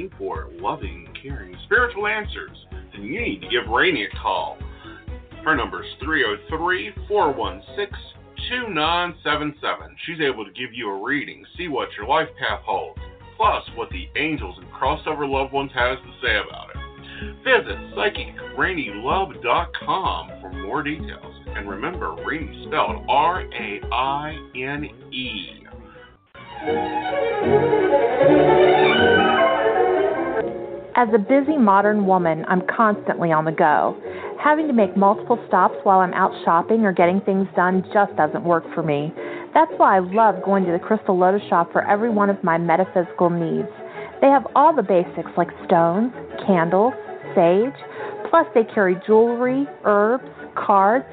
Looking for loving, caring, spiritual answers? Then you need to give Rainey a call. Her number is 303 416 2977. She's able to give you a reading, see what your life path holds, plus what the angels and crossover loved ones has to say about it. Visit PsychicRaineylove.com for more details. And remember, Rainey spelled R A I N E. As a busy modern woman, I'm constantly on the go. Having to make multiple stops while I'm out shopping or getting things done just doesn't work for me. That's why I love going to the Crystal Lotus shop for every one of my metaphysical needs. They have all the basics like stones, candles, sage, plus they carry jewelry, herbs, cards,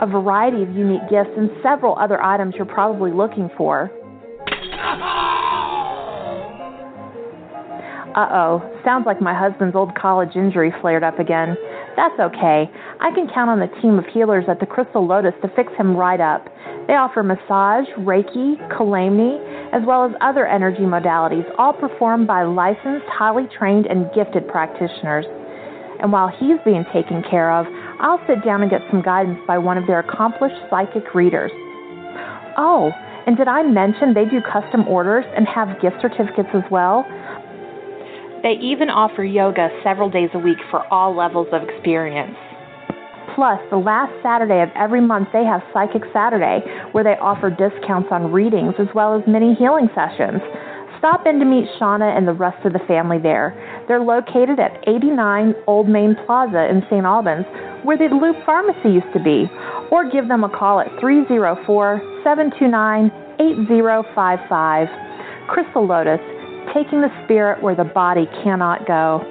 a variety of unique gifts, and several other items you're probably looking for. Uh oh, sounds like my husband's old college injury flared up again. That's okay. I can count on the team of healers at the Crystal Lotus to fix him right up. They offer massage, Reiki, Kalamni, as well as other energy modalities, all performed by licensed, highly trained, and gifted practitioners. And while he's being taken care of, I'll sit down and get some guidance by one of their accomplished psychic readers. Oh, and did I mention they do custom orders and have gift certificates as well? They even offer yoga several days a week for all levels of experience. Plus, the last Saturday of every month, they have Psychic Saturday, where they offer discounts on readings as well as many healing sessions. Stop in to meet Shauna and the rest of the family there. They're located at 89 Old Main Plaza in St. Albans, where the Loop Pharmacy used to be, or give them a call at 304 729 8055. Crystal Lotus, taking the spirit where the body cannot go.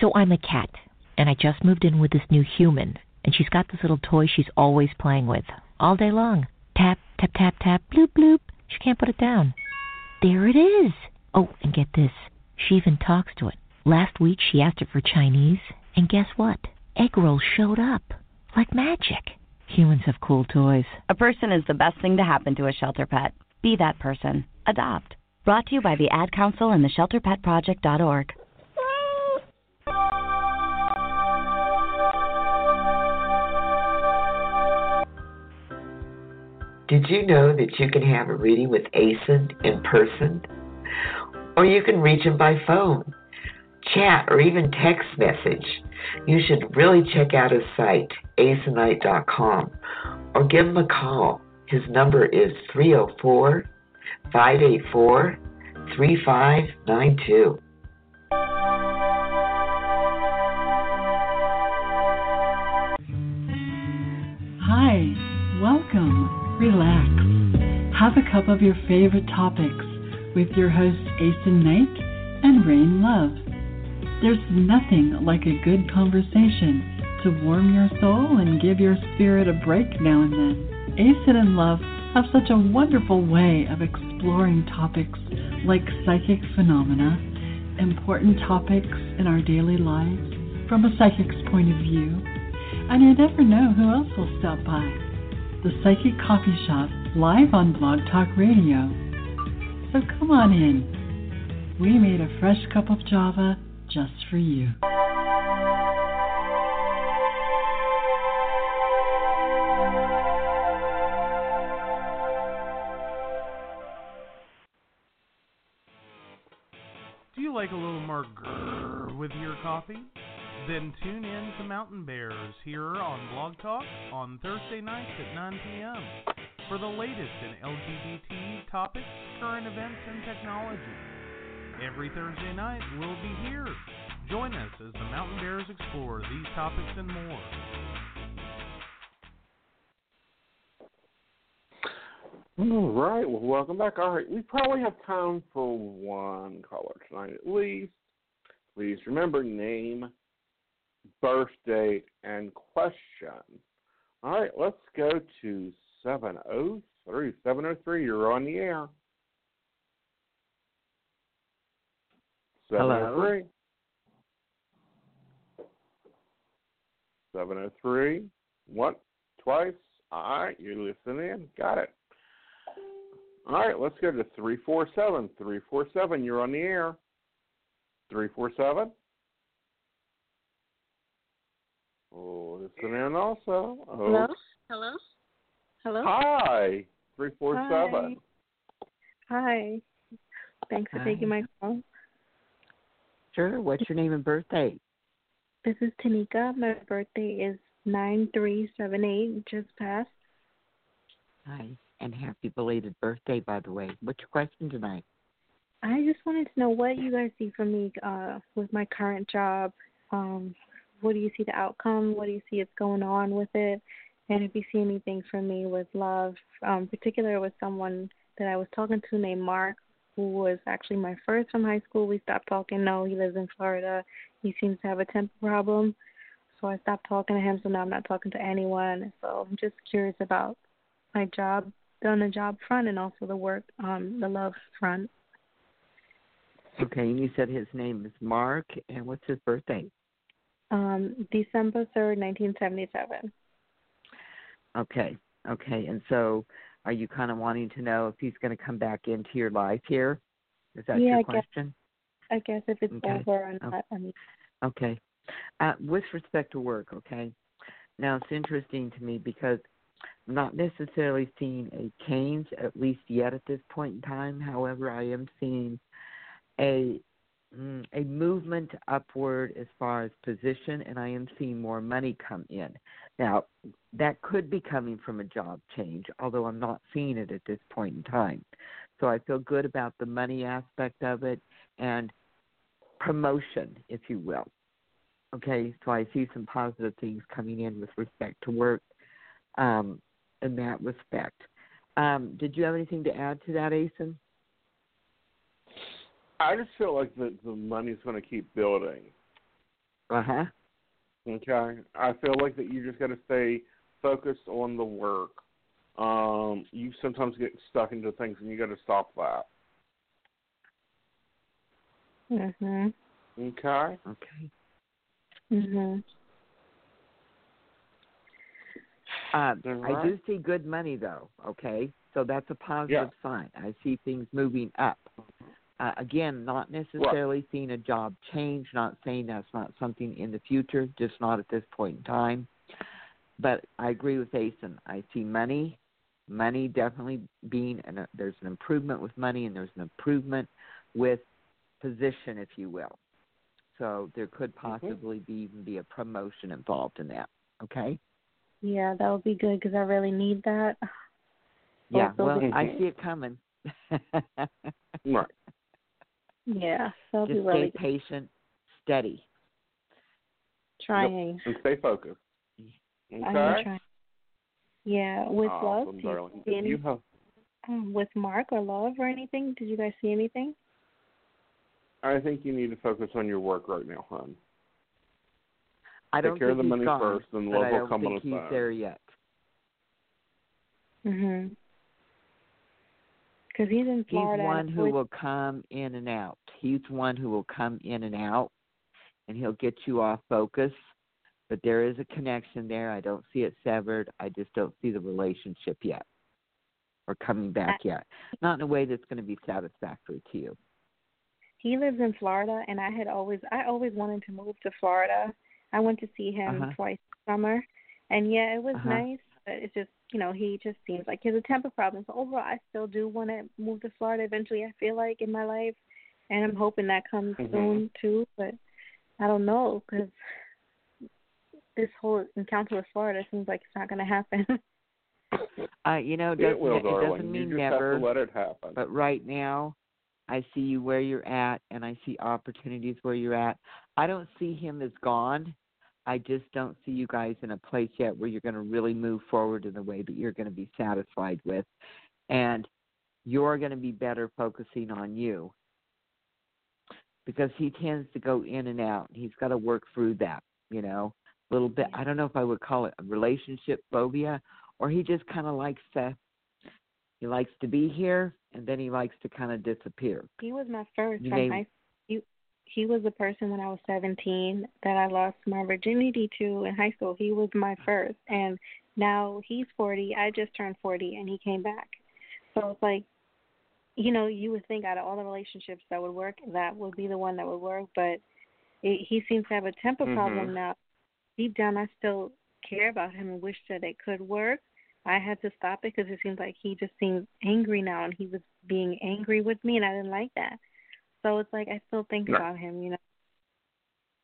So I'm a cat, and I just moved in with this new human, and she's got this little toy she's always playing with, all day long. Tap, tap, tap, tap, bloop, bloop. She can't put it down. There it is. Oh, and get this. She even talks to it. Last week she asked it for Chinese, and guess what? Egg rolls showed up. Like magic. Humans have cool toys. A person is the best thing to happen to a shelter pet. Be that person. Adopt. Brought to you by the Ad Council and the ShelterPetProject.org. Did you know that you can have a reading with Aeson in person? Or you can reach him by phone, chat, or even text message. You should really check out his site, aesonknight.com, or give him a call. His number is 304 584 3592. Hi, welcome, relax, have a cup of your favorite topics with your hosts Aeson Knight and Raine Love. There's nothing like a good conversation to warm your soul and give your spirit a break now and then. Aeson and Love have such a wonderful way of exploring topics like psychic phenomena, important topics in our daily lives from a psychic's point of view and you never know who else will stop by. The Psychic Coffee Shop, live on Blog Talk Radio. So come on in. We made a fresh cup of Java just for you. Do you like a little more grrr with your coffee? Then tune in to Mountain Bears here on Blog Talk on Thursday nights at 9 p.m. for the latest in LGBT topics, current events, and technology. Every Thursday night, we'll be here. Join us as the Mountain Bears explore these topics and more. All right. Well, welcome back. All right. We probably have time for one caller tonight at least. Please remember name, birth date, and question. All right. Let's go to 703. 703, you're on the air. Oh Hello. 703. 703. What? Twice? All right. You're listening. Got it. All right, let's go to 347. 347, you're on the air. 347. Oh, listen in also. Oh. Hello? Hello? Hello? Hi. 347. Hi. Hi. Thanks for Hi. taking my call. Sure. What's your name and birthday? This is Tanika. My birthday is 9378, just passed. Hi. And happy belated birthday, by the way. What's your question tonight? I just wanted to know what you guys see from me uh, with my current job. Um, what do you see the outcome? What do you see is going on with it? And if you see anything from me with love, um, particular with someone that I was talking to named Mark, who was actually my first from high school. We stopped talking. No, he lives in Florida. He seems to have a temper problem. So I stopped talking to him, so now I'm not talking to anyone. So I'm just curious about my job, on the job front, and also the work, um, the love front. Okay, and you said his name is Mark, and what's his birthday? Um, December 3rd, 1977. Okay, okay. And so are you kind of wanting to know if he's going to come back into your life here? Is that Yeah, your I guess- I guess if it's Okay. over or Oh. I mean, Okay. Uh, with respect to work, okay. Now it's interesting to me because I'm not necessarily seeing a change, at least yet at this point in time. However, I am seeing a mm, a movement upward as far as position, and I am seeing more money come in. Now that could be coming from a job change, although I'm not seeing it at this point in time. So I feel good about the money aspect of it and promotion, if you will. Okay, so I see some positive things coming in with respect to work um, in that respect. Um, did you have anything to add to that, Aeson? I just feel like the the money's going to keep building. Uh huh. Okay, I feel like that you just got to stay focused on the work. Um, you sometimes get stuck into things, and you got to stop that. mhm, Okay. Okay. mhm. Uh, All I do see good money though. Okay, so that's a positive sign. I see things moving up. Uh, again, not necessarily seeing a job change. Not saying that's not something in the future. Just not at this point in time. But I agree with Aeson. I see money, money definitely being an, there's an improvement with money, and there's an improvement with position, if you will. So there could possibly be even be a promotion involved in that. Okay. Yeah, that would be good because I really need that. Yeah, well, I see it coming. Right. Yeah, that'll Just be really stay patient, steady. trying. And stay focused. Okay. I am trying. Yeah, with love, Aeson, do you see any, You have, um, with Mark or love or anything? Did you guys see anything? I think you need to focus on your work right now, hon. I Take don't care of the money gone, first, and but love I will don't come on think he's there yet. Mhm. Because he's in He's Florida. and one who will come in and out. He's one who will come in and out, and he'll get you off focus. But there is a connection there. I don't see it severed. I just don't see the relationship yet, or coming back yet. Not in a way that's going to be satisfactory to you. he lives in Florida, and I had always I always wanted to move to Florida. I went to see him Uh-huh. twice summer, and yeah, it was Uh-huh. nice. But it's just you know he just seems like he has a temper problem. So overall, I still do want to move to Florida eventually. I feel like in my life, and I'm hoping that comes Mhm. soon too. But I don't know because this whole encounter with Florida seems like it's not going to happen. Uh, you know, it It doesn't, will, it doesn't mean you just never. have to let it happen. But right now, I see you where you're at, and I see opportunities where you're at. I don't see him as gone. I just don't see you guys in a place yet where you're going to really move forward in the way that you're going to be satisfied with. And you're going to be better focusing on you because he tends to go in and out. He's got to work through that, you know, a little bit. I don't know if I would call it a relationship phobia or he just kind of likes to he likes to be here and then he likes to kind of disappear. he was my first You from may- high. He was the person when I was 17 that I lost my virginity to in high school. He was my first, and now he's 40. I just turned 40, and he came back. So it's like, you know, you would think out of all the relationships that would work, that would be the one that would work. But it, he seems to have a temper Mhm. problem now. Deep down, I still care about him and wish that it could work. I had to stop it because it seems like he just seems angry now, and he was being angry with me, and I didn't like that. So it's like I still think Right. about him, you know.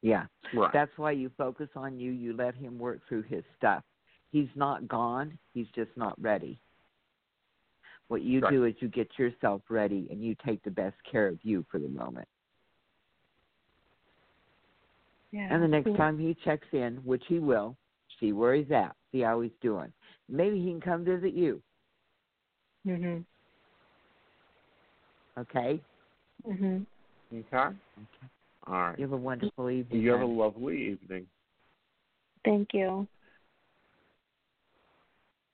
Yeah. Right. That's why you focus on you, you let him work through his stuff. He's not gone, he's just not ready. What you Right. do is you get yourself ready and you take the best care of you for the moment. Yeah. And the next Yeah. time he checks in, which he will, see where he's at, see how he's doing. Maybe he can come visit you, Mhm. okay? Mhm. Okay. Okay. All right. You have a wonderful evening. You have a lovely evening. Thank you.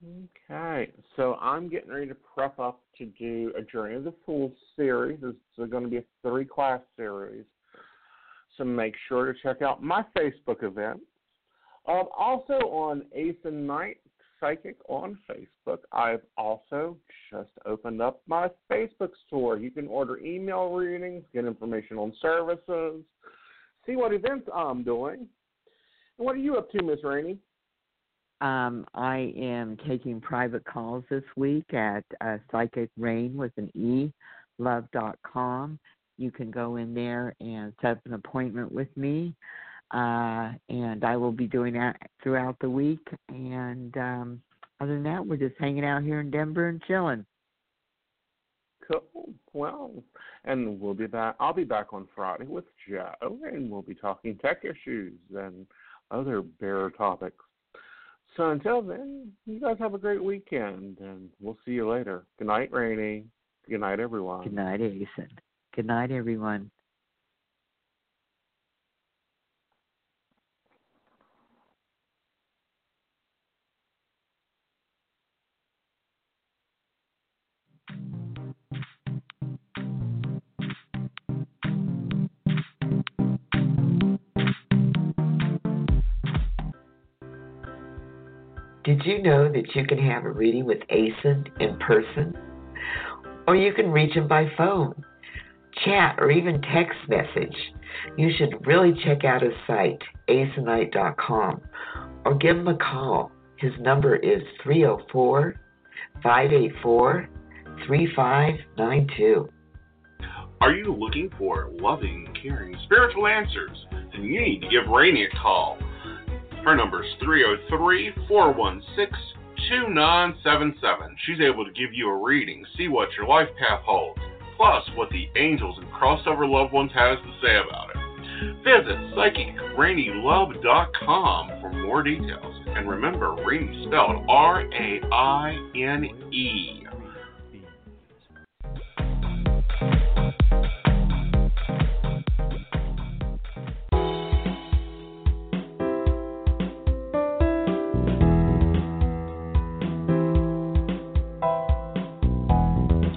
Okay, so I'm getting ready to prep up to do a Journey of the Fools series. This is going to be a three class series. So make sure to check out my Facebook event. Um, also on Aeson Knight Psychic on Facebook, I've also just opened up my Facebook store. You can order email readings, get information on services, see what events I'm doing. And what are you up to, Miss Rainey? Um, I am taking private calls this week at uh, Psychic Rain with an E, love.com. You can go in there and set up an appointment with me. Uh, and I will be doing that throughout the week. And um, other than that, we're just hanging out here in Denver and chilling. Cool. Well, and we'll be back. I'll be back on Friday with Joe, and we'll be talking tech issues and other bear topics. So until then, you guys have a great weekend, and we'll see you later. Good night, Rainy. Good night, everyone. Good night, Aeson. Good night, everyone. Did you know that you can have a reading with Aeson in person? Or you can reach him by phone, chat, or even text message. You should really check out his site, aesonknight.com, or give him a call. His number is 304 584 3592. Are you looking for loving, caring, spiritual answers? Then you need to give Rainey a call. Her number is 303 416 2977. She's able to give you a reading, see what your life path holds, plus what the angels and crossover loved ones has to say about it. Visit psychicrainylove.com for more details. And remember, Rainey spelled R A I N E.